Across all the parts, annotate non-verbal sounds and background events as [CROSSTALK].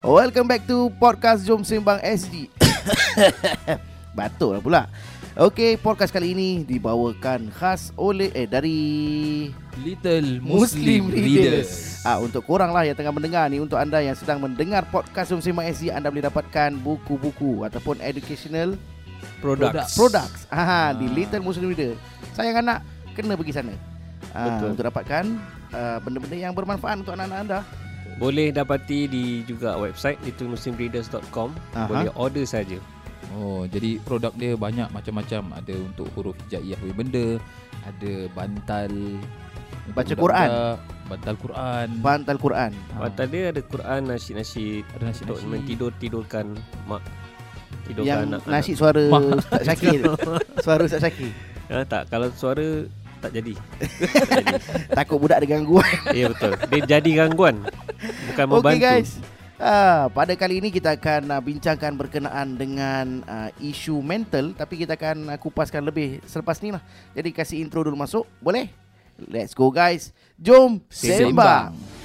Welcome back to podcast Jom Sembang SG [COUGHS] Batuk lah pula Okey, podcast kali ini dibawakan khas oleh eh dari Little Muslim Muslim, Readers. Readers. Ah untuk korang lah yang tengah mendengar ni untuk anda yang sedang mendengar podcast Jom Sembang SG anda boleh dapatkan buku-buku ataupun educational Products. products ah, di Ah. Little Muslim Reader. Sayang anak kena pergi sana. Ah, Betul. untuk dapatkan ah, benda-benda yang bermanfaat untuk anak-anak anda. Boleh dapati di juga website littlemuslimreaders.com Aha. Boleh order saja. Oh, jadi produk dia banyak macam-macam. Ada untuk huruf hijaiyah benda, ada bantal Baca Quran. bantal Quran. Bantal Quran. Ah, Bantal dia ada Quran, nasyid-nasyid ada nasi untuk nasi. mentidur-tidurkan mak tidurkan yang anak nasi suara Mak. Ustaz Syakir. [LAUGHS] suara Ustaz Syakir. Ha, tak kalau suara tak jadi. tak [LAUGHS] jadi. Takut budak ada gangguan. Ya betul. Dia jadi gangguan. Bukan membantu. Okey guys. Ah, pada kali ini kita akan uh, bincangkan berkenaan dengan uh, isu mental tapi kita akan uh, kupaskan lebih selepas ni lah. Jadi kasih intro dulu masuk, boleh? Let's go guys. Jom sembang. Sembang.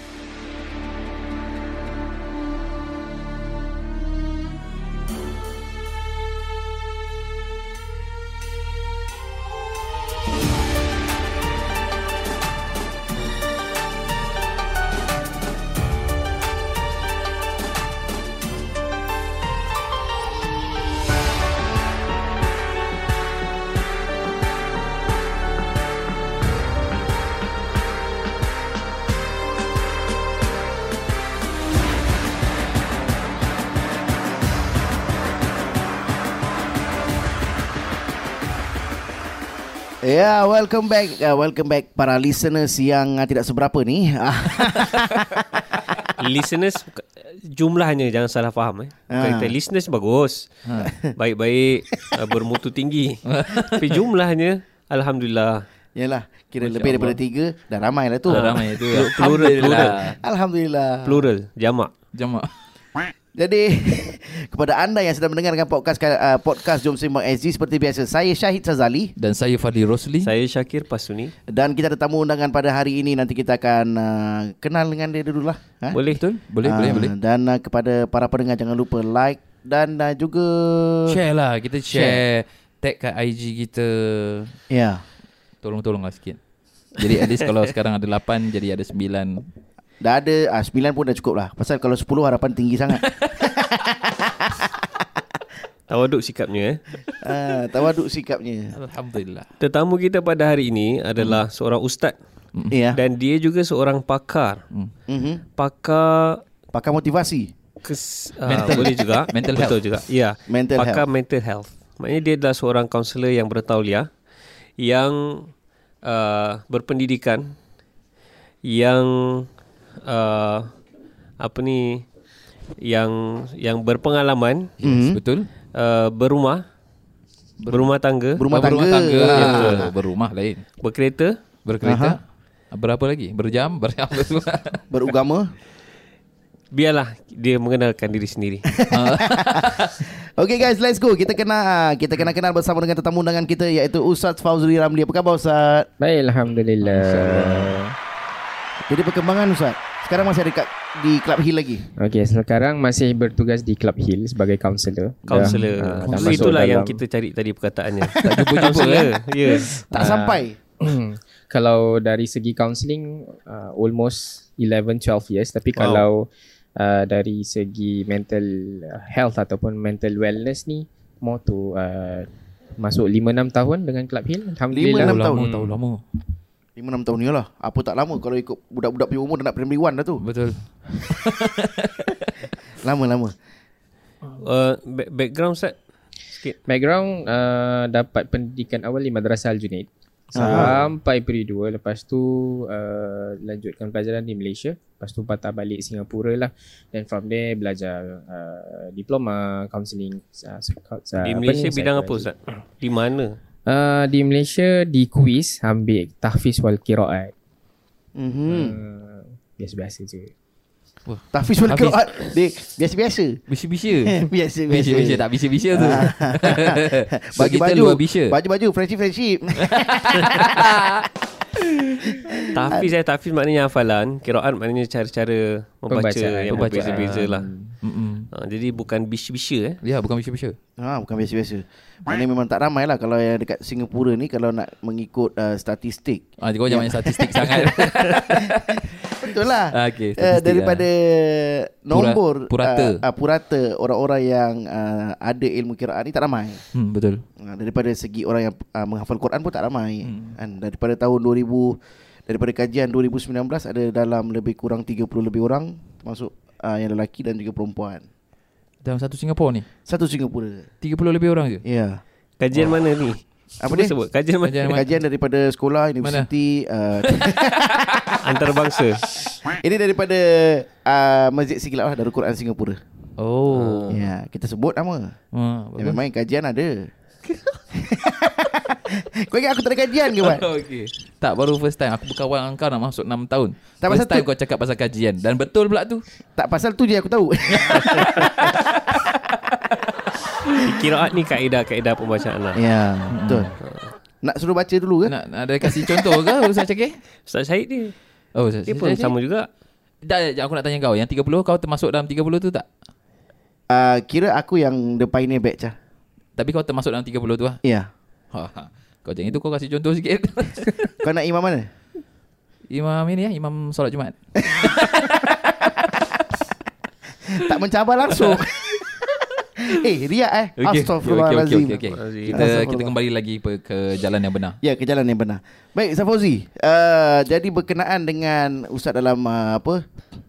Yeah, welcome back. Uh, welcome back para listeners yang uh, tidak seberapa ni. [LAUGHS] Listeners jumlahnya jangan salah faham eh. Ah. kita listeners bagus. Baik-baik uh, bermutu tinggi. Tapi jumlahnya alhamdulillah Yalah, kira Masya lebih daripada Allah. tiga dah ramai lah tu. Dah ramai tu. Plural, plural. Alhamdulillah. Alhamdulillah. plural jamak. Jamak. Jadi [LAUGHS] kepada anda yang sedang mendengarkan podcast uh, podcast Jom Sembang SG seperti biasa saya Syahid Sazali Dan saya Fadli Rosli. Saya Syakir Pasuni. dan kita ada tamu undangan pada hari ini nanti kita akan uh, kenal dengan dia dulu lah. Ha? Boleh. Betul? Boleh, Ah, boleh, boleh. Dan uh, kepada para pendengar jangan lupa like dan uh, juga Share lah. Kita share. Tag kat IG kita. Ya. Tolong-tolonglah sikit. Jadi at least kalau [LAUGHS] sekarang ada 8 jadi ada 9. Dah ada uh, 9 pun dah cukup lah. Pasal kalau 10 harapan tinggi sangat. [LAUGHS] Tawaduk sikapnya eh. uh, tawaduk sikapnya. Alhamdulillah. Tetamu kita pada hari ini adalah seorang ustaz Ya. dan dia juga seorang pakar. Hmm. Mhm. Pakar Pakar motivasi. kes, uh, boleh juga. [LAUGHS] Mental Betul health. juga. Ya. Mental pakar health. mental health. Maknanya dia adalah seorang kaunselor yang bertauliah yang uh, berpendidikan yang uh, apa ni yang yang berpengalaman Yes, Mhm. Betul? uh, berumah berumah tangga Berumah tangga. Berumah tangga. Ah. Ya, betul. Berumah lain. berkereta Berkereta. Berapa lagi? Berjam? [LAUGHS] Berjam betul. Berugama. biarlah dia mengenalkan diri sendiri [LAUGHS] Okay guys, let's go. Kita kena kita kena kenal bersama dengan tetamu undangan kita iaitu Ustaz Fauzuli Ramli. Apa khabar Ustaz? Baik, Alhamdulillah. Jadi perkembangan Ustaz. Sekarang masih ada kat, di Club Hill lagi. Okey, sekarang masih bertugas di Club Hill sebagai kaunselor. kaunselor Dah, ah, dah Kaunselor itulah dalam- yang kita cari tadi perkataannya [LAUGHS] jumpa-jumpa, kaunselor ya [LAUGHS] Tak Ah. sampai. [CLEARS THROAT] kalau dari segi counselling uh, almost 11 12 years tapi Wow. kalau uh, dari segi mental health ataupun mental wellness ni more to uh, masuk 5 6 tahun dengan Club Hill alhamdulillah. Enam Tahu tahun. lama, tahu lama. 5-6 tahun ni lah. Apa tak lama kalau ikut budak-budak punya umur dah nak primary one dah tu. Betul. [LAUGHS] Lama-lama. uh, back- background set sikit Background uh, dapat pendidikan awal di Madrasah Al-Junaid Aha. sampai peri 2 lepas tu uh, lanjutkan pelajaran di Malaysia lepas tu patah balik Singapura lah dan from there belajar uh, diploma counselling uh, di Malaysia bidang apa. Ustaz di mana Uh, di Malaysia di kuis ambil tahfiz wal qiraat. Mhm. Hmm. Biasa-biasa je. Tahfiz wal. Dia biasa-biasa. [LAUGHS] Biasa-biasa. Bisya-bisya tak bisya-bisya tu. [LAUGHS] Bagi Kita baju. luar bisya. Baju-baju friendship-friendship. [LAUGHS] Tahfiz saya tahfiz maknanya hafalan Kiraat maknanya cara-cara membaca Pembacaan. yang berbeza-beza lah Mm-mm. Ha, jadi bukan bisha-bisha eh. Ya, bukan bisha-bisha. Ha, bukan biasa-biasa. Maknanya memang tak ramai lah kalau yang dekat Singapura ni kalau nak mengikut uh, statistik. Ah, kau jangan main statistik [LAUGHS] sangat. Betul lah. Ah, okey, Eh, statistik daripada nombor purata. Uh, uh, purata orang-orang yang uh, ada ilmu kiraan ni tak ramai. hmm, betul. Uh, daripada segi orang yang uh, menghafal Quran pun tak ramai. Hmm. Kan daripada tahun 2000 daripada kajian 2019 ada dalam lebih kurang 30 lebih orang termasuk uh, yang lelaki dan juga perempuan. Dalam satu Singapura ni, Satu Singapura. 30 lebih orang je. Ya. Kajian mana ni? Apa dia? sebut. Kajian mana? Kajian mana? Kajian daripada sekolah, universiti, uh, [LAUGHS] Antarabangsa. ini daripada uh, Masjid Sigilau lah, Darul Quran Singapura. Oh. Ya, kita sebut nama. Bagus. memang kajian ada. [LAUGHS] [LAUGHS] Kau ingat aku tak ada kajian ke, Wan? [LAUGHS] okay. Tak baru first time Aku berkawan dengan kau nak masuk 6 tahun Tak, First pasal time tu- kau cakap pasal kajian Dan betul pula tu Tak pasal tu je aku tahu. [LAUGHS] Kiraat ni kaedah-kaedah pembacaan lah. ya, betul. Nak suruh baca dulu ke? Nak, nak ada kasih contoh ke Ustaz Cakir? Ustaz Syed ni. Oh, Ustaz Dia pun sama juga. Tak, aku nak tanya kau Yang 30 kau termasuk dalam 30 tu tak? Uh, kira aku yang the pioneer batch lah. Tapi kau termasuk dalam 30 tu lah Ya. ha, ha. [LAUGHS] Kau jangan itu kau kasih contoh sikit [LAUGHS] Kau nak imam mana? Imam ini ya Imam solat Jumaat [LAUGHS] tak mencabar langsung. eh, riak eh. Okey, Astaghfirullahalazim. okey, okey, okey. Azim. Kita, kita kembali lagi pe- ke jalan yang benar Ya, ke jalan yang benar. Baik, Safozi. Uh, jadi berkenaan dengan Ustaz dalam uh, apa?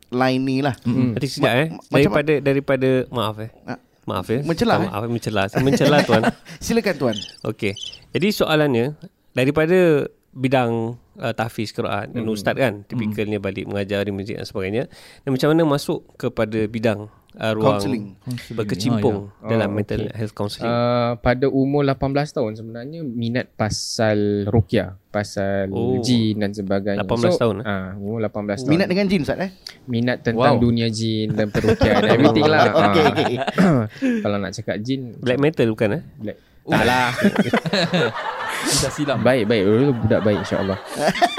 Line ni lah. Hmm. Tadi sekejap eh. Ma- macam Daripada daripada maaf eh. Ah, Maaf ya. Mencelah, Maaf eh mencelah. Saya mencelah tuan. [LAUGHS] Silakan tuan. Okey. Jadi soalannya daripada bidang uh, tahfiz Quran dan ustaz kan tipikalnya balik mengajar di masjid dan sebagainya dan macam mana masuk kepada bidang uh, ruang Counselling. berkecimpung Oh, dalam oh, mental okey. health counselling. Uh, pada umur 18 tahun sebenarnya minat pasal ruqyah, pasal Oh. oh. jin dan sebagainya. 18 tahun, eh? Ah, umur 18 tahun. Minat dengan jin Ustaz eh? minat tentang Wow. dunia jin dan perukian dan [LAUGHS] everything lah. [LAUGHS] Okey, Ah. okey. [COUGHS] Kalau nak cakap jin Black metal bukan eh? black. Tak lah. [LAUGHS] Bisa silam baik, baik. Dulu budak baik insyaAllah.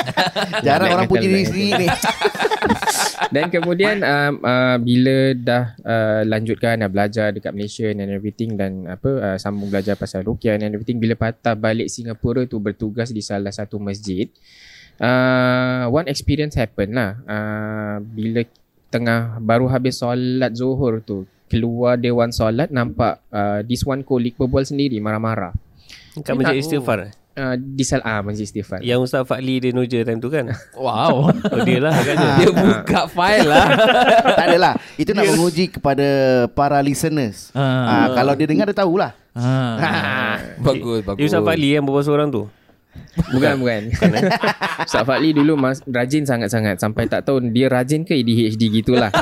[LAUGHS] Jarang orang puji diri sendiri ni. [LAUGHS] Dan kemudian um, uh, bila dah uh, lanjutkan dah belajar dekat Malaysia and everything dan apa uh, sambung belajar pasal ruqyah and everything bila patah balik Singapura tu bertugas di salah satu masjid uh, one experience happen lah uh, bila tengah baru habis solat Zuhur tu keluar dewan solat nampak uh, this one colleague berbual sendiri marah-marah Kat masjid istighfar eh? uh, di sal ah masjid istighfar Yang Ustaz Fakli dia noja time tu kan? [LAUGHS] Wow Oh dia lah agaknya. [LAUGHS] Dia buka file lah [LAUGHS] tak adalah. Itu nak menguji kepada para listeners. Ah. Ah, kalau dia dengar dia tahulah. ha. Bagus bagus Dia Ustaz Fakli yang berbual seorang tu. Bukan bukan. Ustaz Fadli dulu mas, rajin sangat-sangat sampai tak tahu dia rajin ke ADHD gitulah.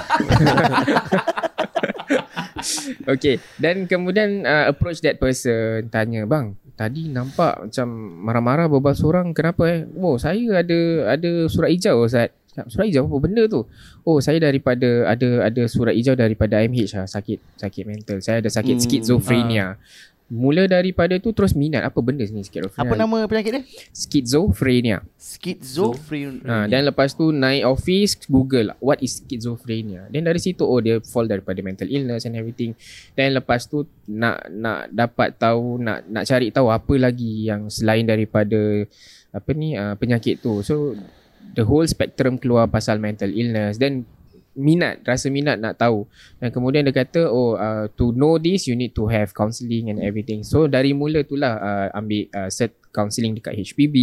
okay dan kemudian uh, approach that person tanya bang tadi nampak macam marah-marah berbual seorang kenapa eh oh saya ada ada surat hijau Ustaz Surat hijau apa benda tu? Oh saya daripada ada ada surat hijau daripada IMH lah, sakit sakit mental. Saya ada sakit Hmm, skizofrenia. Mula daripada tu terus minat apa benda ni skizofrenia? Apa nama penyakit dia? Skizofrenia. Skizofrenia. Ha, dan lepas tu naik office Google what is schizophrenia. Dan dari situ oh dia fall daripada mental illness and everything. Dan lepas tu nak nak dapat tahu nak nak cari tahu apa lagi yang selain daripada apa ni uh, penyakit tu. So the whole spectrum keluar pasal mental illness dan minat rasa minat nak tahu dan kemudian dia kata oh uh, to know this you need to have counselling and everything so dari mula itulah uh, ambil uh, cert counselling dekat HPB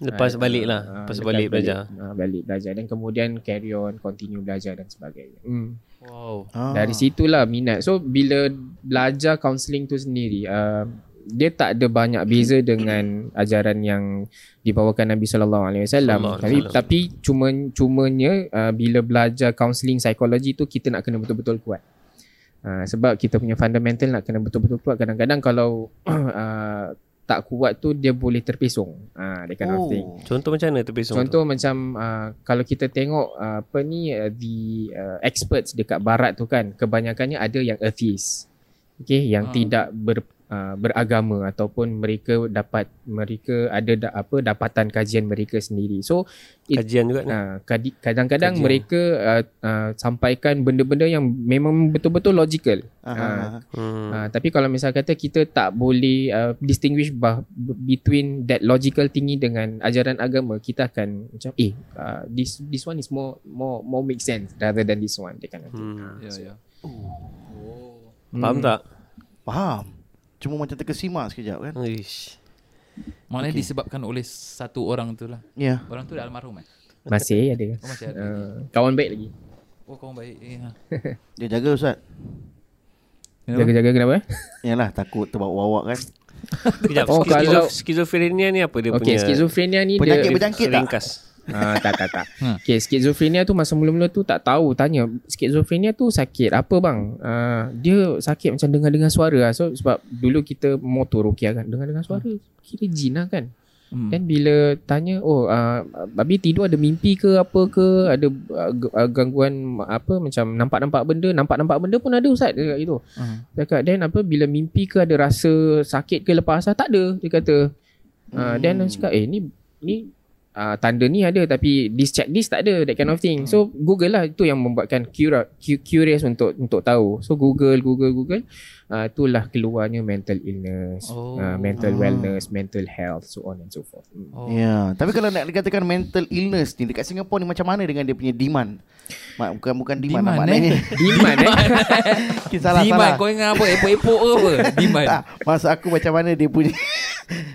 Lepas Ah, balik lah. ah, Lepas balik belajar. ah, balik belajar dan kemudian carry on continue belajar dan sebagainya hmm. Wow Ah. dari situlah minat so bila belajar counselling tu sendiri uh, dia tak ada banyak beza dengan ajaran yang dibawakan Nabi sallallahu alaihi wasallam. Tapi tapi cuma cumanya uh, bila belajar counselling psikologi tu kita nak kena betul-betul kuat. Uh, sebab kita punya fundamental nak kena betul-betul kuat. Kadang-kadang kalau [CLEARS THROAT] uh, tak kuat tu dia boleh terpesong. Uh, that kind of thing. Oh. Contoh macam mana terpesong Contoh macam uh, kalau kita tengok uh, apa ni uh, the uh, experts dekat barat tu kan kebanyakannya ada yang atheist. Okay, yang Ah. tidak ber uh, beragama ataupun mereka dapat mereka ada da, apa dapatan kajian mereka sendiri. So it, Kajian juga uh, kadi- kadang-kadang Kajian. mereka uh, uh, sampaikan benda-benda yang memang betul-betul logical. Aha. Hmm. Uh, tapi kalau misal kata kita tak boleh uh, distinguish bah, between that logical thingy dengan ajaran agama, kita akan macam eh uh, this this one is more more more make sense rather than this one that kind of thing. Hmm. Ya, ya. Faham tak? Faham. Cuma macam terkesima sekejap kan. Ish. Maknanya Okey. disebabkan oleh satu orang tu lah. Ya. Orang tu dah almarhum eh? Masih ada. Oh, masih ada. Uh, kawan baik lagi. Oh, kawan baik. Eh, ha. [LAUGHS] Dia jaga Ustaz. Kenapa? Jaga-jaga kenapa? Yalah takut terbawa-bawa kan. Kejap, [LAUGHS] Oh, oh, skizo- kalau- skizofrenia ni apa dia Okay, punya skizofrenia ni Penyakit dia berjangkit tak? ringkas? Ah, tak tak tak. Ha. [LAUGHS] Okay, skizofrenia tu masa mula-mula tu tak tahu tanya skizofrenia tu sakit apa bang? Ah, dia sakit macam dengar-dengar suara lah. So sebab dulu kita motor rukiah kan dengar-dengar suara kira jin lah kan. Hmm. Then bila tanya oh uh, babi tidur ada mimpi ke apa ke ada uh, gangguan apa macam nampak-nampak benda nampak-nampak benda pun ada ustaz dia kata gitu. Hmm. Cakap then apa bila mimpi ke ada rasa sakit ke lepas asal tak ada dia kata. Uh, then Hmm. aku cakap eh ni ni uh, tanda ni ada tapi this check this tak ada that kind of thing. So Google lah itu yang membuatkan curious untuk untuk tahu. So Google Google Google uh, itulah keluarnya mental illness, Oh. uh, mental Ah. wellness, mental health so on and so forth. Hmm. Oh. Ya, tapi kalau nak dikatakan mental illness ni dekat Singapura ni macam mana dengan dia punya demand? Mak, bukan bukan demand, Demand, lah, maknanya. Diman eh. [LAUGHS] [LAUGHS] Kita salah Diman salah. kau ingat apa? Epok-epok ke apa? [LAUGHS] Diman. Tak, maksud aku macam mana dia punya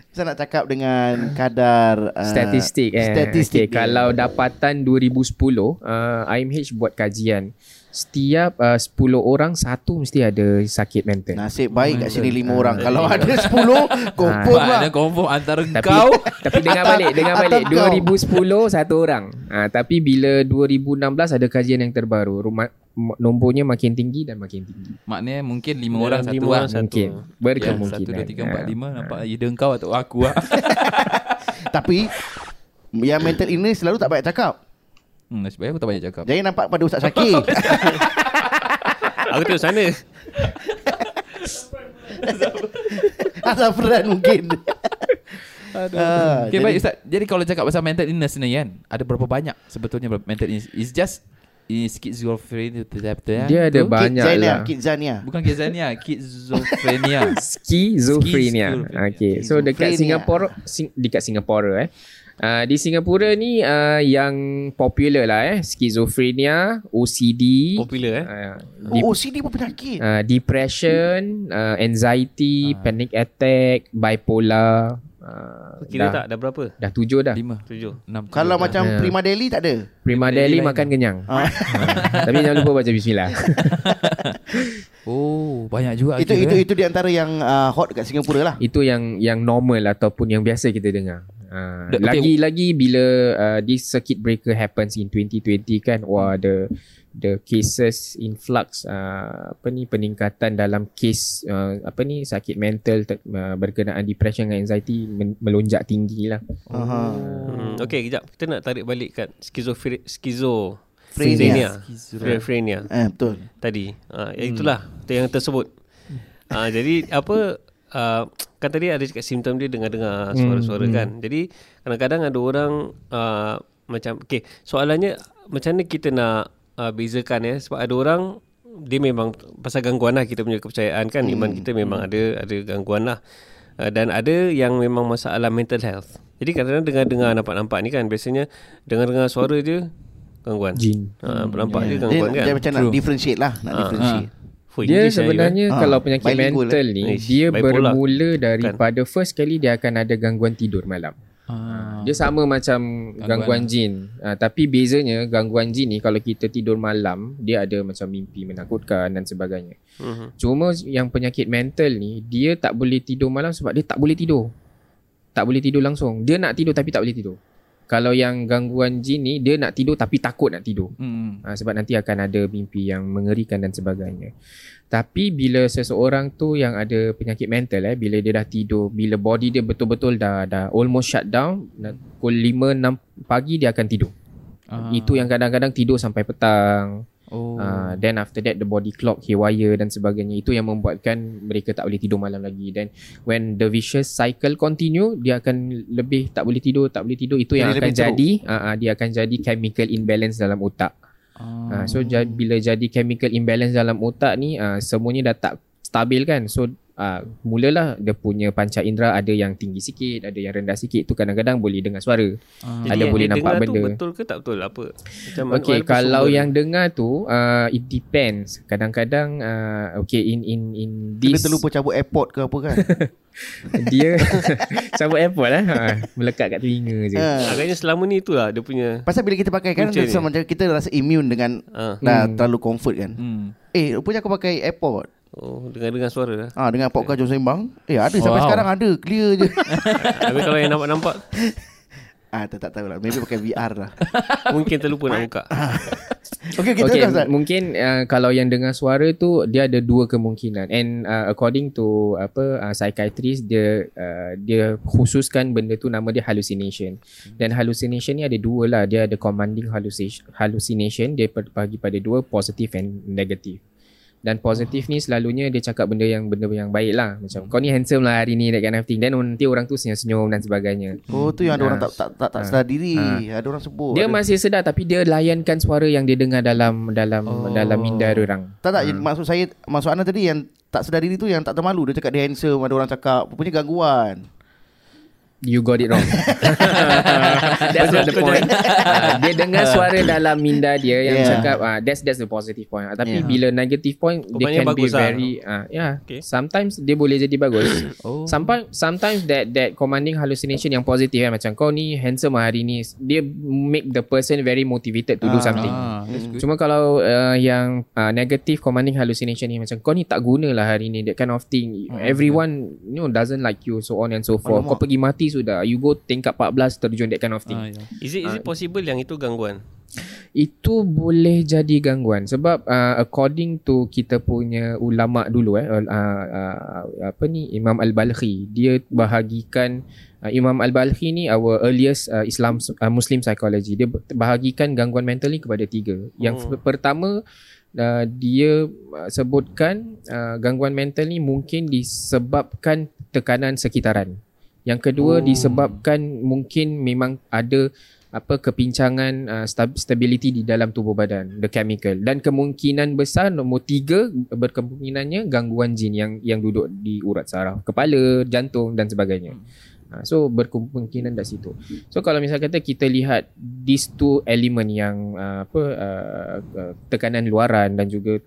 Saya nak cakap dengan kadar uh, Statistik eh. Statistik okay. Kalau dapatan 2010 uh, IMH buat kajian Setiap uh, 10 orang Satu mesti ada sakit mental. Nasib baik kat sini lima Ah, orang. Kalau ada 10 [LAUGHS] Confirm lah. Mana confirm antara tapi, kau [LAUGHS] tapi dengar [LAUGHS] balik Dengar balik. atau 2010 Satu orang. Uh, Tapi bila 2016 Ada kajian yang terbaru. Rumah, Nombornya makin tinggi Dan makin tinggi. Maknanya mungkin lima Dalam orang satu lah. orang satu. Mungkin. Ya, Berkemungkinan Satu, dua, tiga, empat, Ah. lima. Nampak ide kau atau aku lah Tapi Yang mental illness Selalu tak banyak cakap hmm, Nasib baik aku tak banyak cakap Jangan nampak pada Ustaz Syakir [LAUGHS] Aku tengok sana. [LAUGHS] Azafran mungkin Ah, Okay jadi- baik Ustaz Jadi kalau cakap pasal mental illness ni kan Ada berapa banyak sebetulnya mental illness It's just ini schizophrenia Dia ada tu? banyak Kidzania, lah Kidzania. Bukan Schizophrenia [LAUGHS] Schizophrenia. Schizophrenia. Okay. So dekat. Singapura sing, dekat Singapura eh. Uh, di Singapura ni uh, yang popular lah eh schizophrenia, OCD, Popular eh. uh, Oh, OCD pun penyakit uh, depression, uh, anxiety, Ah. panic attack, bipolar. Uh, Kira dah, tak dah berapa? Dah tujuh dah. Lima Tujuh. Enam Kalau tujuh. macam Ya. Prima Deli tak ada Prima Deli lain. makan kenyang. Ah. Uh, tapi jangan lupa baca bismillah. [LAUGHS] Oh banyak juga Itu itu eh. itu di antara yang uh, hot kat Singapura lah Itu yang yang normal ataupun yang biasa kita dengar. Uh, The- okay. lagi-lagi bila uh, this circuit breaker happens in 2020 kan, wah the the cases influx uh, apa ni peningkatan dalam kes uh, apa ni sakit mental ter, uh, berkenaan depression dan anxiety men, melonjak tinggi lah. Aha. Hmm. Okay, kejap. Kita nak tarik balik kat skizofre- Frenia. skizofrenia. Schizophrenia. Schizophrenia Eh betul tadi. Hmm. itulah yang tersebut. Ha, jadi apa uh, kan tadi ada cakap simptom dia dengar-dengar suara-suara Hmm, kan. Jadi kadang-kadang ada orang uh, macam okay, soalannya macam mana kita nak uh, bezakan ya. Sebab ada orang dia memang pasal gangguan lah kita punya kepercayaan kan. Iman kita memang ada ada gangguan lah. Uh, dan ada yang memang masalah mental health. Jadi kadang-kadang dengar-dengar nampak-nampak ni kan biasanya dengar-dengar suara je gangguan. Jin. ha, nampak dia, je gangguan dia kan? macam nak True. differentiate lah Nak Ah, differentiate. Fuh, Dia English lah you, sebenarnya eh. kalau Ah, penyakit bilingual, mental eh. ni Ish, dia bipolar. bermula daripada first kali dia akan ada gangguan tidur malam. Ah. Dia sama macam gangguan, lah. jin. Uh, tapi bezanya gangguan jin ni kalau kita tidur malam, dia ada macam mimpi menakutkan dan sebagainya. Mhm. Cuma yang penyakit mental ni, dia tak boleh tidur malam sebab dia tak boleh tidur. Tak boleh tidur langsung. Dia nak tidur tapi tak boleh tidur. Kalau yang gangguan jin ni, dia nak tidur tapi takut nak tidur. Hmm. Ha, sebab nanti akan ada mimpi yang mengerikan dan sebagainya. Tapi bila seseorang tu yang ada penyakit mental eh bila dia dah tidur, bila body dia betul-betul dah dah almost shut down, pukul 5 6 pagi dia akan tidur. Ah. Itu yang kadang-kadang tidur sampai petang. Oh. Uh, then after that the body clock, haywire dan sebagainya itu yang membuatkan mereka tak boleh tidur malam lagi. Then when the vicious cycle continue, dia akan lebih tak boleh tidur, tak boleh tidur itu yang akan teruk. jadi uh, uh, dia akan jadi chemical imbalance dalam otak. Ah. Uh, so ja- bila jadi chemical imbalance dalam otak ni uh, semuanya dah tak stabil kan. So uh, mulalah dia punya panca indera ada yang tinggi sikit, ada yang rendah sikit. Tu kadang-kadang boleh dengar suara. Ah. Jadi Ada yang boleh nampak benda. tu betul ke tak betul apa? Macam Okay, kalau sumber yang dengar tu uh, it depends. Kadang-kadang uh, okay in in in Kita this terlupa cabut airport ke apa kan [LAUGHS] dia [LAUGHS] cabut airport lah. Ha, melekat kat telinga je. ha. agaknya selama ni itulah dia punya Pasal bila kita pakai kan macam kita rasa immune dengan ah. Dah Hmm. terlalu comfort kan Hmm. Eh rupanya aku pakai airport Oh, dengar-dengar suara lah. Ah dengan podcast Jom Sembang Eh ada sampai Wow. sekarang ada Clear je [LAUGHS] Tapi kalau yang nampak-nampak [LAUGHS] Ah tak, tak tahu lah Maybe pakai VR lah [LAUGHS] mungkin terlupa nak buka. Okay kita Okay, okay, Ustaz mungkin uh, kalau yang dengar suara tu dia ada dua kemungkinan and uh, according to apa uh, psychiatrist dia uh, dia khususkan benda tu nama dia hallucination. Dan hallucination ni ada dua lah, dia ada commanding hallucination, hallucination dia bagi pada dua positive and negative. Dan positif ni selalunya dia cakap benda yang benda yang baik lah Macam kau ni handsome lah hari ni That kind of thing Then nanti orang tu senyum-senyum dan sebagainya Oh tu yang ada Ah. orang tak tak tak, tak sedar diri Ada orang sebut Dia ada. masih sedar tapi dia layankan suara yang dia dengar dalam dalam Oh. dalam minda orang. Tak tak maksud saya Maksud anda tadi yang tak sedar diri tu Yang tak termalu Dia cakap dia handsome Ada orang cakap Rupanya gangguan You got it wrong. [LAUGHS] that's not the point. uh, [LAUGHS] dia dengar suara dalam minda dia yang Yeah. cakap uh, that's that's the positive point. Uh, tapi Yeah. bila negative point Oh, they can be lah. very uh, yeah. Okay. Sometimes dia boleh jadi bagus. [COUGHS] Oh. Sometimes sometimes that that commanding hallucination yang positif kan macam kau ni handsome lah hari ni dia make the person very motivated to do Ah. something. Ah. Cuma kalau uh, yang uh, negative commanding hallucination ni macam kau ni tak guna lah hari ni that kind of thing. Everyone you know doesn't like you so on and so forth. Alamak. Kau pergi mati sudah. You go tingkat 14 terjun that kind of thing. Ah, ya. Is it is it possible yang itu gangguan? Itu boleh jadi gangguan sebab uh, according to kita punya ulama dulu eh uh, uh, apa ni Imam Al-Balkhi dia bahagikan uh, Imam Al-Balkhi ni our earliest uh, Islam uh, Muslim psychology dia bahagikan gangguan mental ni kepada tiga. Yang oh. pertama uh, dia uh, sebutkan uh, gangguan mental ni mungkin disebabkan tekanan sekitaran. Yang kedua Oh. disebabkan mungkin memang ada apa kepincangan uh, stab- stability di dalam tubuh badan the chemical dan kemungkinan besar nombor tiga berkemungkinannya gangguan jin yang yang duduk di urat saraf kepala jantung dan sebagainya Ha, so berkemungkinan dari situ. So kalau misal kata kita lihat these two element yang uh, apa uh, uh, tekanan luaran dan juga uh,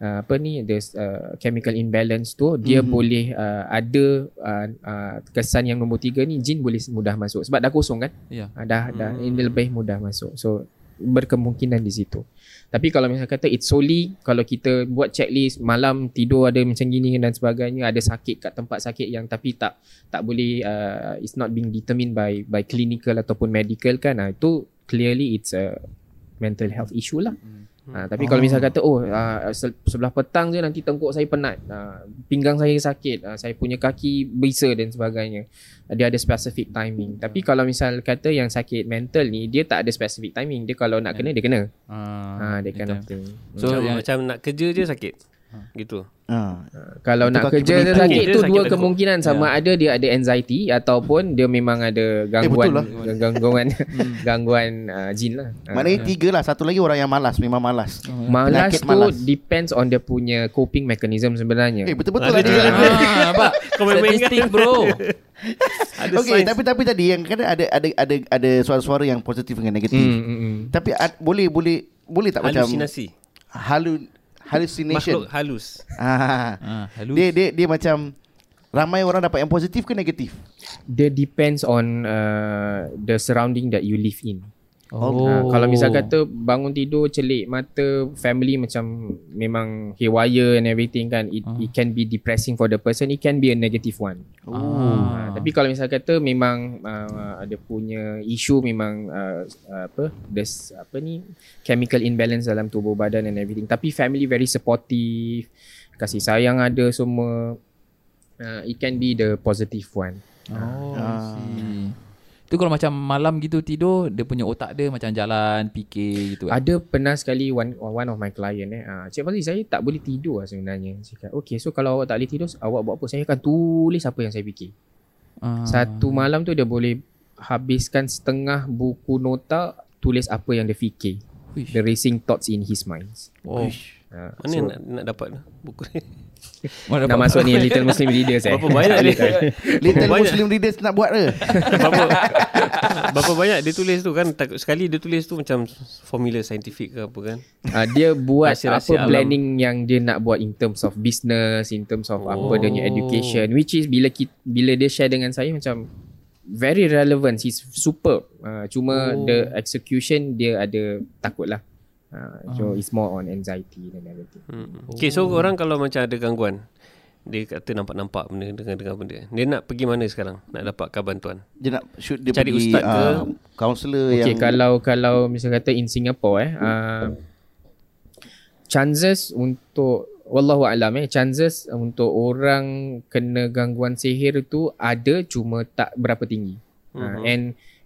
apa ni there's uh, chemical imbalance tu dia Mhm. boleh uh, ada uh, uh, kesan yang nombor tiga ni jin boleh mudah masuk sebab dah kosong kan Ya. uh, dah dah Hmm. ini lebih mudah masuk. So berkemungkinan di situ. Tapi kalau misal kata it's solely kalau kita buat checklist malam tidur ada macam gini dan sebagainya ada sakit kat tempat sakit yang tapi tak tak boleh uh, it's not being determined by by clinical ataupun medical kan uh, itu clearly it's a mental health issue lah. Ha, tapi kalau misal kata oh uh, se- sebelah petang je nanti tengkuk saya penat, uh, pinggang saya sakit, uh, saya punya kaki bisa dan sebagainya. Dia ada specific timing. Tapi kalau misal kata yang sakit mental ni dia tak ada specific timing. Dia kalau nak kena dia kena. Ah, Ha, betul. thing. So, macam, yang- macam nak kerja je sakit. Gitu. ha. Kalau Itu nak kerja dia sakit tu dua tengkuk. kemungkinan sama ada dia ada anxiety ataupun dia memang ada gangguan betul eh, gangguan [LAUGHS] [LAUGHS] gangguan uh, jin lah. Ah. Maknanya tiga lah Satu lagi orang yang malas Memang malas Malas Penyakit tu malas. depends on dia punya coping mechanism sebenarnya. Eh betul-betul Ada ada, juga. ada. [LAUGHS] Ah, apa? Statistik bro. Ada Okey science. tapi tapi tadi yang kan ada ada ada ada suara-suara yang positif dengan negatif. Hmm, hmm, hmm. Tapi ad, boleh boleh boleh tak macam halusinasi. halu hallucination. Makhluk halus. [LAUGHS] Ah. Ah, halus. Dia dia dia macam ramai orang dapat yang positif ke negatif? Dia depends on uh, the surrounding that you live in. Oh. Uh, kalau misal kata bangun tidur celik mata family macam memang haywire and everything kan it, Ah. it can be depressing for the person it can be a negative one. Oh. Uh, tapi kalau misal kata memang uh, ada punya isu memang uh, apa there's apa ni chemical imbalance dalam tubuh badan and everything tapi family very supportive kasih sayang ada semua uh, it can be the positive one. Oh, Ah. Tu kalau macam malam gitu tidur Dia punya otak dia macam jalan Fikir gitu kan? Ada pernah sekali one one of my client eh. Ah, Cik Fazli saya tak boleh tidur lah sebenarnya. Cakap, okay so kalau awak tak boleh tidur, awak buat apa? Saya akan tulis apa yang saya fikir. Ah. Satu malam tu dia boleh habiskan setengah buku nota tulis apa yang dia fikir. Uish. The racing thoughts in his mind. Oh. Ha, Mana so, nak, nak dapat buku ni? Mana nak dapat- masuk ni Little Muslim Readers eh. Berapa banyak dia? Little Banyak. Muslim Readers nak buat ke? berapa, berapa banyak dia tulis tu kan takut sekali dia tulis tu macam formula saintifik ke apa kan Uh, dia buat Rahsia-rahsia apa alam. planning yang dia nak buat in terms of business, in terms of oh. apa dia punya education which is bila kita, bila dia share dengan saya macam very relevant, he's superb. Uh, cuma oh. the execution dia ada takut lah. Uh, so it's more on anxiety dan everything. hmm. Okay so orang kalau macam ada gangguan dia kata nampak-nampak benda dengar-dengar benda dia nak pergi mana sekarang nak dapatkan bantuan Dia nak shoot dia Cari pergi ustaz ke? ah, counselor Okay, yang kalau kalau misal kata in Singapore eh, uh, chances untuk wallahu alam eh, chances untuk orang kena gangguan sihir tu ada cuma tak berapa tinggi. Mm-hmm. Uh, and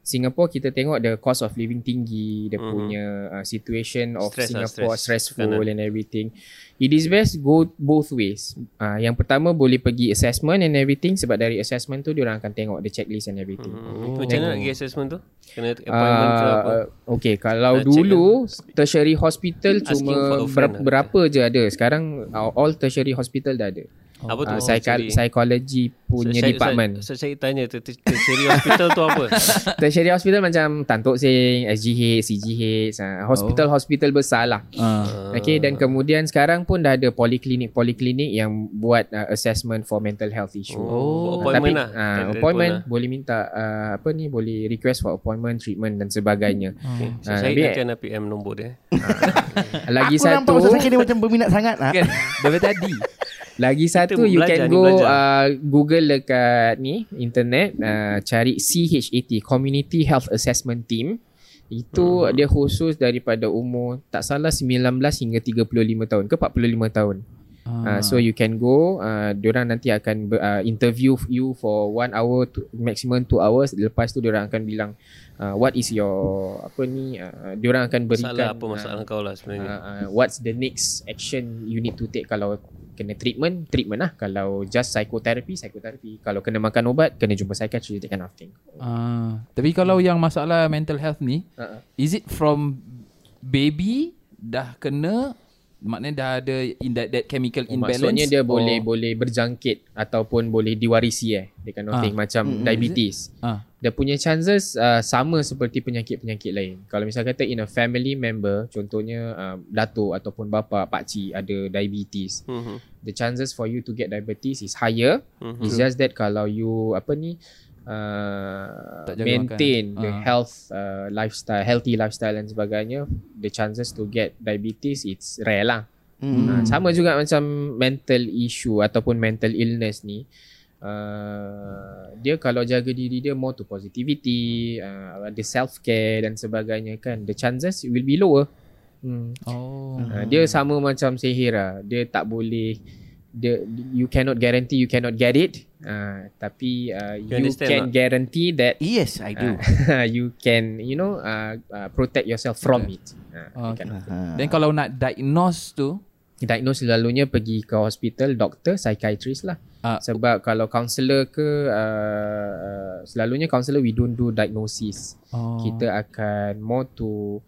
Singapore kita tengok the cost of living tinggi, dia mm-hmm. punya uh, situation of Stress lah, Singapore stress. stressful Kanan. and everything. It is best go both ways. Uh, yang pertama boleh pergi assessment and everything sebab dari assessment tu dia orang akan tengok the checklist and everything. hmm. macam mana nak pergi assessment tu kena appointment ke apa Uh, okay, kalau dulu tertiary hospital cuma ber, lah. berapa je ada. Sekarang uh, all tertiary hospital dah ada. apa tu Uh, psychi- psychology punya saya, department. saya, saya, saya tanya ter- ter- tertiary hospital tu apa [LAUGHS] tertiary hospital macam Tan Tock Seng, SGH, CGH, uh, hospital-hospital besar lah. Ah. Okay, dan kemudian sekarang pun dah ada poliklinik-poliklinik yang buat uh, assessment for mental health issue. oh, Ah, appointment tapi, lah ah, telefon appointment lah. boleh minta uh, apa ni boleh request for appointment treatment dan sebagainya. okay. so, Ah, saya tapi- nak PM nombor dia Lagi Aku nampak satu Ustaz Zakir dia macam berminat sangat lah. Kan Dari tadi Lagi satu you belajar can go uh, Google dekat ni internet uh, cari CHAT Community Health Assessment Team. Itu Hmm. dia khusus daripada umur tak salah 19 hingga 35 tahun ke 45 tahun. Uh, so you can go uh, diorang nanti akan ber, uh, interview you for one hour to maximum two hours. Lepas tu diorang akan bilang uh, what is your apa ni uh, diorang akan berikan masalah apa masalah kau lah sebenarnya. uh, uh, what's the next action you need to take kalau kena treatment? Treatment lah. Kalau just psychotherapy psychotherapy. Kalau kena makan ubat kena jumpa psychiatrist that kind of thing Ah, Tapi kalau yang masalah mental health ni uh-uh. Is it from baby dah kena maknanya dah ada in that, that chemical Oh, imbalance maksudnya dia or- boleh boleh berjangkit ataupun boleh diwarisi eh kind of Ah. thing macam Mm-mm. diabetes ah dia punya chances uh, sama seperti penyakit-penyakit lain. Kalau misal kata in a family member, contohnya uh, datuk ataupun bapa, pakcik ada diabetes, Mhm. the chances for you to get diabetes is higher. Mhm. It's just that kalau you apa ni uh, Tak jaga maintain makan. the Ah. health uh, lifestyle, healthy lifestyle dan sebagainya, the chances to get diabetes it's rare lah. Hmm. Hmm. Sama juga macam mental issue ataupun mental illness ni. Uh, dia kalau jaga diri dia more to positivity, uh, ada self care dan sebagainya kan, the chances will be lower. Hmm. oh Uh, dia sama macam sihir lah. Dia tak boleh dia you cannot guarantee you cannot get it. Uh, tapi uh, you, understand can tak? guarantee that Yes, I do. uh, [LAUGHS] you can you know uh, uh, protect yourself from it. Uh, Okay. Then kalau nak diagnose tu Diagnose selalunya pergi ke hospital, doktor, psychiatrist lah. ah, Sebab kalau counselor ke uh, uh, selalunya counselor we don't do diagnosis. oh. Kita akan more to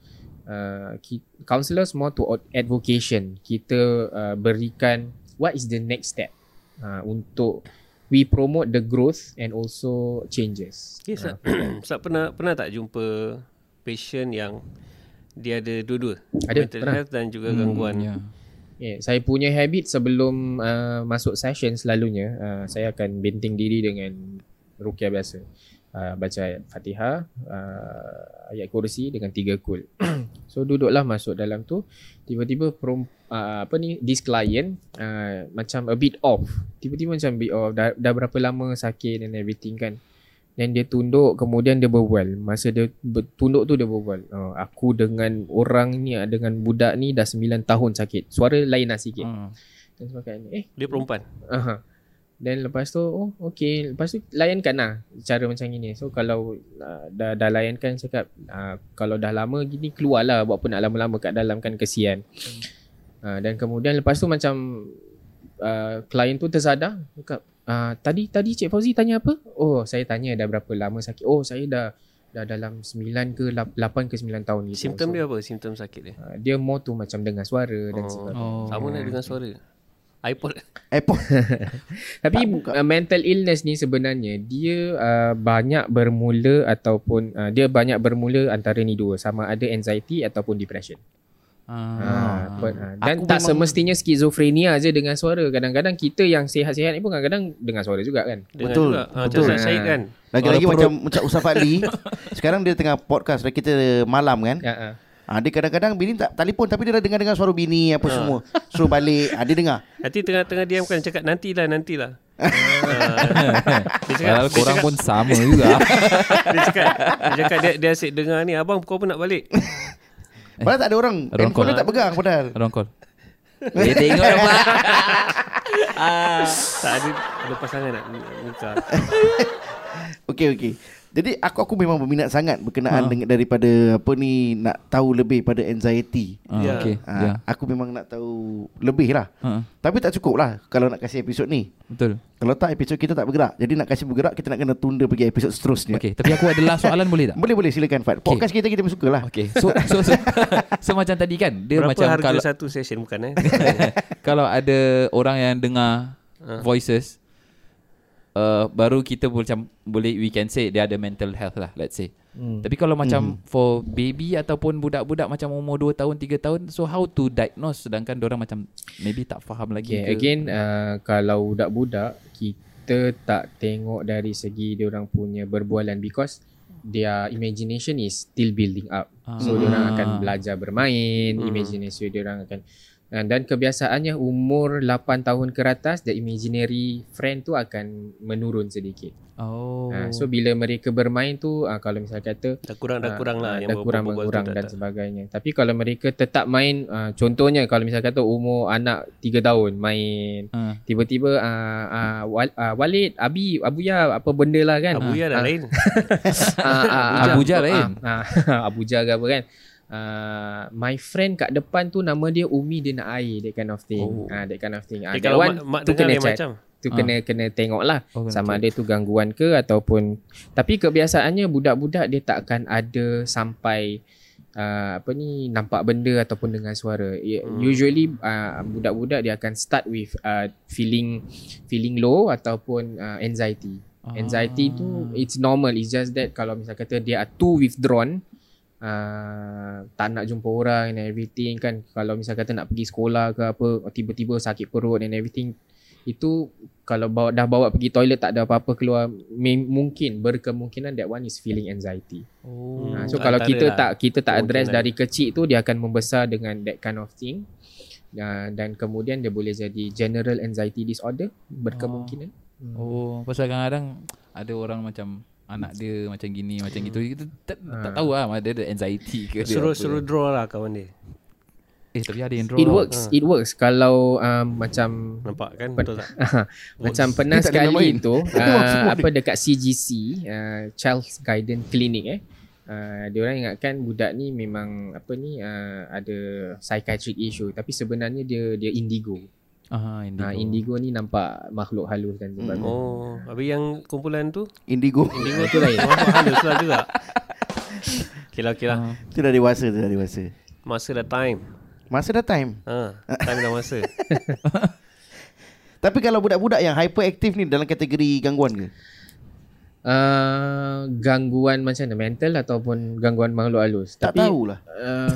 uh, ki, counselors more to ad- advocation. Kita uh, berikan what is the next step uh, untuk we promote the growth and also changes. Okay, Ustaz, [CLEARS THROAT] Ustaz pernah pernah tak jumpa patient yang dia ada dua-dua Ada, mental pernah. health dan juga gangguan ya. Yeah, saya punya habit sebelum uh, masuk session selalunya uh, saya akan benting diri dengan rukyah biasa. Uh, baca ayat Fatihah, uh, ayat kursi dengan tiga kul. [CLEARS THROAT] so duduklah masuk dalam tu, tiba-tiba perum, uh, apa ni this client uh, macam a bit off. Tiba-tiba macam bit off dah, dah berapa lama sakit and everything kan. Then dia tunduk kemudian dia berbual. Masa dia tunduk tu dia berbual. Oh, aku dengan orang ni dengan budak ni dah 9 tahun sakit. Suara lain lah sikit. Hmm. Dan sebagainya. Eh, dia perempuan aha. Then lepas tu oh okay lepas tu layankan lah cara macam gini. So kalau uh, dah dah layankan cakap uh, kalau dah lama gini keluarlah buat apa nak lama-lama kat dalam kan kesian. Uh, dan kemudian lepas tu macam uh, klien tu tersadar cakap uh, tadi tadi Cik Fauzi tanya apa? Oh saya tanya dah berapa lama sakit. Oh saya dah dah dalam 9 ke 8 ke 9 tahun gitu. Simptom so, dia apa? Simptom sakit dia. Uh, dia more tu macam dengar suara dan Oh. sebagainya. Oh. Sama lah dengan suara. iPod. Apple. [LAUGHS] Tapi uh, mental illness ni sebenarnya dia uh, banyak bermula ataupun uh, dia banyak bermula antara ni dua sama ada anxiety ataupun depression. Ah. Ah, ah. dan Aku tak memang- semestinya skizofrenia je dengan suara. Kadang-kadang kita yang sihat-sihat ni pun kadang-kadang dengar suara juga kan. Betul, Juga. Ha, betul. Macam Syed kan. Lagi-lagi macam macam Ustaz Fadli [LAUGHS] Sekarang dia tengah podcast Kita malam kan Ya, ah. Ha, Dia kadang-kadang Bini tak telefon Tapi dia dah dengar-dengar suara bini Apa semua Suruh balik ha, Dia dengar Nanti tengah-tengah diam kan cakap nantilah nantilah. [LAUGHS] Ah, dia cakap, Padahal dia korang cakap, pun sama juga. [LAUGHS] dia cakap, dia cakap dia, dia asyik dengar ni abang pukul apa nak balik. [LAUGHS] Padahal tak ada orang Orang Handphone dia tak pegang padahal Orang call. Dia tengok apa? tak ada ada pasangan nak nikah. Okey okey. Jadi aku aku memang berminat sangat berkenaan Ha. dengan daripada apa ni nak tahu lebih pada anxiety. Ah, Ya. okay. Ha, Ya. Aku memang nak tahu lebih lah. Ha, Tapi tak cukup lah kalau nak kasih episod ni. betul. Kalau tak episod kita tak bergerak. Jadi nak kasih bergerak kita nak kena tunda pergi episod seterusnya. Okay, tapi aku ada last soalan boleh tak? [LAUGHS] Boleh boleh silakan Fat. Podcast kita kita suka lah. Okay, so, so, so, [LAUGHS] so macam tadi kan, dia Berapa macam harga kalau satu session bukan eh? [LAUGHS] kalau ada orang yang dengar Ah. voices, uh, baru kita boleh macam boleh we can say dia ada mental health lah, let's say. Hmm. Tapi kalau macam for baby ataupun budak-budak macam umur 2 tahun, 3 tahun, so how to diagnose sedangkan orang macam maybe tak faham lagi Okay, ke? again uh, kalau budak-budak kita tak tengok dari segi dia orang punya berbualan because their imagination is still building up. So Ah. dia orang akan belajar bermain, Hmm. imagination dia orang akan uh, dan kebiasaannya umur 8 tahun ke atas the imaginary friend tu akan menurun sedikit. Oh. Uh, so bila mereka bermain tu uh, kalau misal kata Dah kurang dah Ah, kurang lah ah, yang dah kurang tak- dan tak- sebagainya. Tapi kalau mereka tetap main uh, contohnya kalau misal kata umur anak 3 tahun main Ah. tiba-tiba uh, uh, wal, uh, Walid, Abi, Abuya apa benda lah kan. Abu ya dah Ah, lain. [LAUGHS] ah, ah, Abuja lain. ah, ah, Abuja ke apa kan. Uh, my friend kat depan tu nama dia Umi dia nak air that kind of thing. Oh. Ah that kind of thing. Ah that kalau one mak, mak tu kena check. macam. Tu kena kena tengok lah Oh, sama check. ada tu gangguan ke ataupun tapi kebiasaannya budak-budak dia tak akan ada sampai uh, apa ni nampak benda ataupun dengar suara. Hmm. Usually uh, budak-budak dia akan start with uh, feeling feeling low ataupun uh, anxiety. Anxiety tu it's normal. It's just that kalau misal kata dia are too withdrawn uh, tak nak jumpa orang and everything kan kalau misal kata nak pergi sekolah ke apa tiba-tiba sakit perut and everything itu kalau bawa dah bawa pergi toilet tak ada apa-apa keluar may, mungkin berkemungkinan that one is feeling anxiety. Oh. Ha, so Hmm, kalau antara kita lah tak kita tak address kemungkinan. dari kecil tu dia akan membesar dengan that kind of thing. Uh, dan kemudian dia boleh jadi general anxiety disorder berkemungkinan. Oh, pasal kadang-kadang ada orang macam anak dia macam gini, macam gitu. Kita tak, tak Ah. tahu lah ada ada anxiety ke dia Suruh apa. suruh draw lah kawan dia. Eh, tapi ada yang draw. It lah. works, it works kalau um, macam Nampak kan? Betul tak? [LAUGHS] Macam pernah Dia tak ada sekali tu [LAUGHS] uh, apa dekat CGC uh, Child Guidance Clinic eh uh, dia orang ingatkan budak ni memang apa ni uh, ada psychiatric issue tapi sebenarnya dia dia indigo. Ah, indigo. Indigo, uh, indigo ni nampak makhluk halus dan sebagainya. Oh, habis yang kumpulan tu Indigo. Indigo Itu lain. Nampak halus lah juga. [LAUGHS] Okay lah, okay lah. Ah. Itu dah dewasa, tu dah dewasa. Masa dah time. Masa dah time. Ha, time dah masa. [LAUGHS] Tapi kalau budak-budak yang hyperaktif ni dalam kategori gangguan ke? Uh, gangguan macam mana mental ataupun gangguan makhluk halus. Tak Tapi tahulah. uh,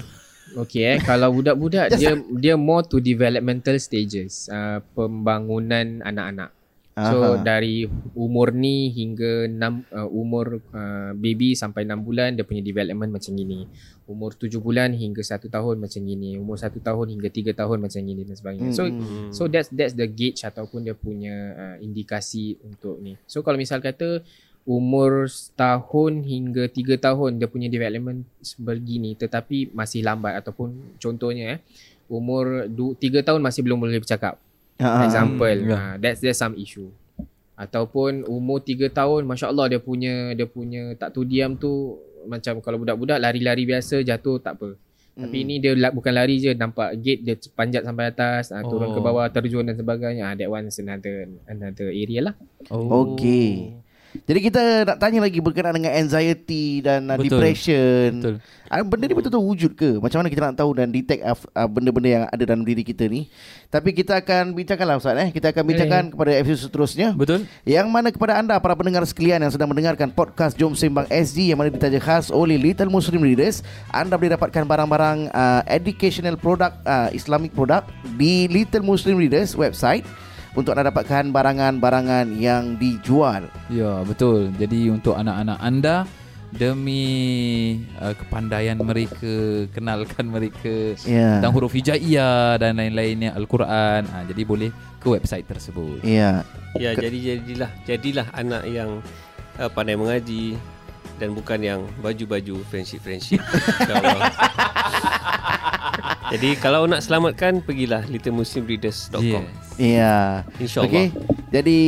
Okay eh Kalau budak-budak Dia dia more to developmental stages uh, Pembangunan anak-anak So Aha. dari umur ni hingga 6 uh, umur uh, baby sampai 6 bulan dia punya development macam gini. Umur 7 bulan hingga 1 tahun macam gini. Umur 1 tahun hingga 3 tahun macam gini dan sebagainya. So Hmm. so that's that's the gauge ataupun dia punya uh, indikasi untuk ni. So kalau misal kata umur setahun hingga 3 tahun dia punya development sebegini tetapi masih lambat ataupun contohnya eh umur 3 tahun masih belum boleh bercakap. Ah, Example. Hmm, Uh, that's there's some issue. Ataupun umur 3 tahun masya-Allah dia punya dia punya tak tu diam tu macam kalau budak-budak lari-lari biasa jatuh tak apa. Tapi ni dia la- bukan lari je nampak gate dia panjat sampai atas, ah, turun ke Oh. bawah terjun dan sebagainya. Ah, that one another another area lah. Oh. Okey. Jadi kita nak tanya lagi berkenaan dengan anxiety dan uh, Betul. depression. Betul. Ah, benda ni betul-betul wujud ke? Macam mana kita nak tahu dan detect uh, uh, benda-benda yang ada dalam diri kita ni? Tapi kita akan bincangkanlah Ustaz eh. Kita akan bincangkan kepada episod seterusnya. Betul? Yang mana kepada anda para pendengar sekalian yang sedang mendengarkan podcast Jom Sembang SG yang mana ditaja khas oleh Little Muslim Readers, anda boleh dapatkan barang-barang uh, educational product uh, Islamic product di Little Muslim Readers website untuk anda dapatkan barangan-barangan yang dijual. Ya, betul. Jadi untuk anak-anak anda demi uh, kepandaian mereka, kenalkan mereka Ya. tentang huruf hijaiyah dan lain-lainnya Al-Quran. Ha, jadi boleh ke website tersebut. Ya. Ya, Ke- jadi jadilah jadilah anak yang uh, pandai mengaji dan bukan yang baju-baju friendship-friendship. [LAUGHS] InsyaAllah. Jadi kalau nak selamatkan pergilah littlemuslimreaders.com. Yes. Ya. InsyaAllah. Okey. Jadi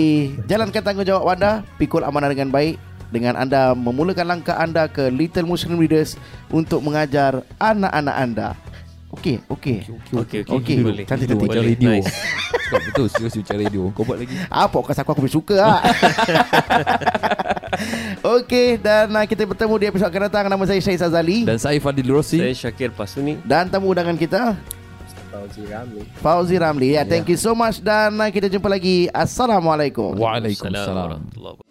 jalankan tanggungjawab anda, pikul amanah dengan baik dengan anda memulakan langkah anda ke Little Muslim Readers untuk mengajar anak-anak anda. Okey, okey. Okey, okey. Okey. Boleh. Cantik, Itu cantik. macam Boleh. radio. Nice. Cakap betul, serius macam radio. Kau buat lagi. Ah, podcast aku aku lebih suka ah. [LAUGHS] Okey, dan uh, kita bertemu di episod akan datang. Nama saya Syed Azali Dan saya Fadil Rossi. Saya Syakir Pasuni. dan tamu undangan kita Fauzi Ramli. Fauzi Ramli. Ya, thank you so much dan uh, kita jumpa lagi. Assalamualaikum. Waalaikumsalam. wabarakatuh.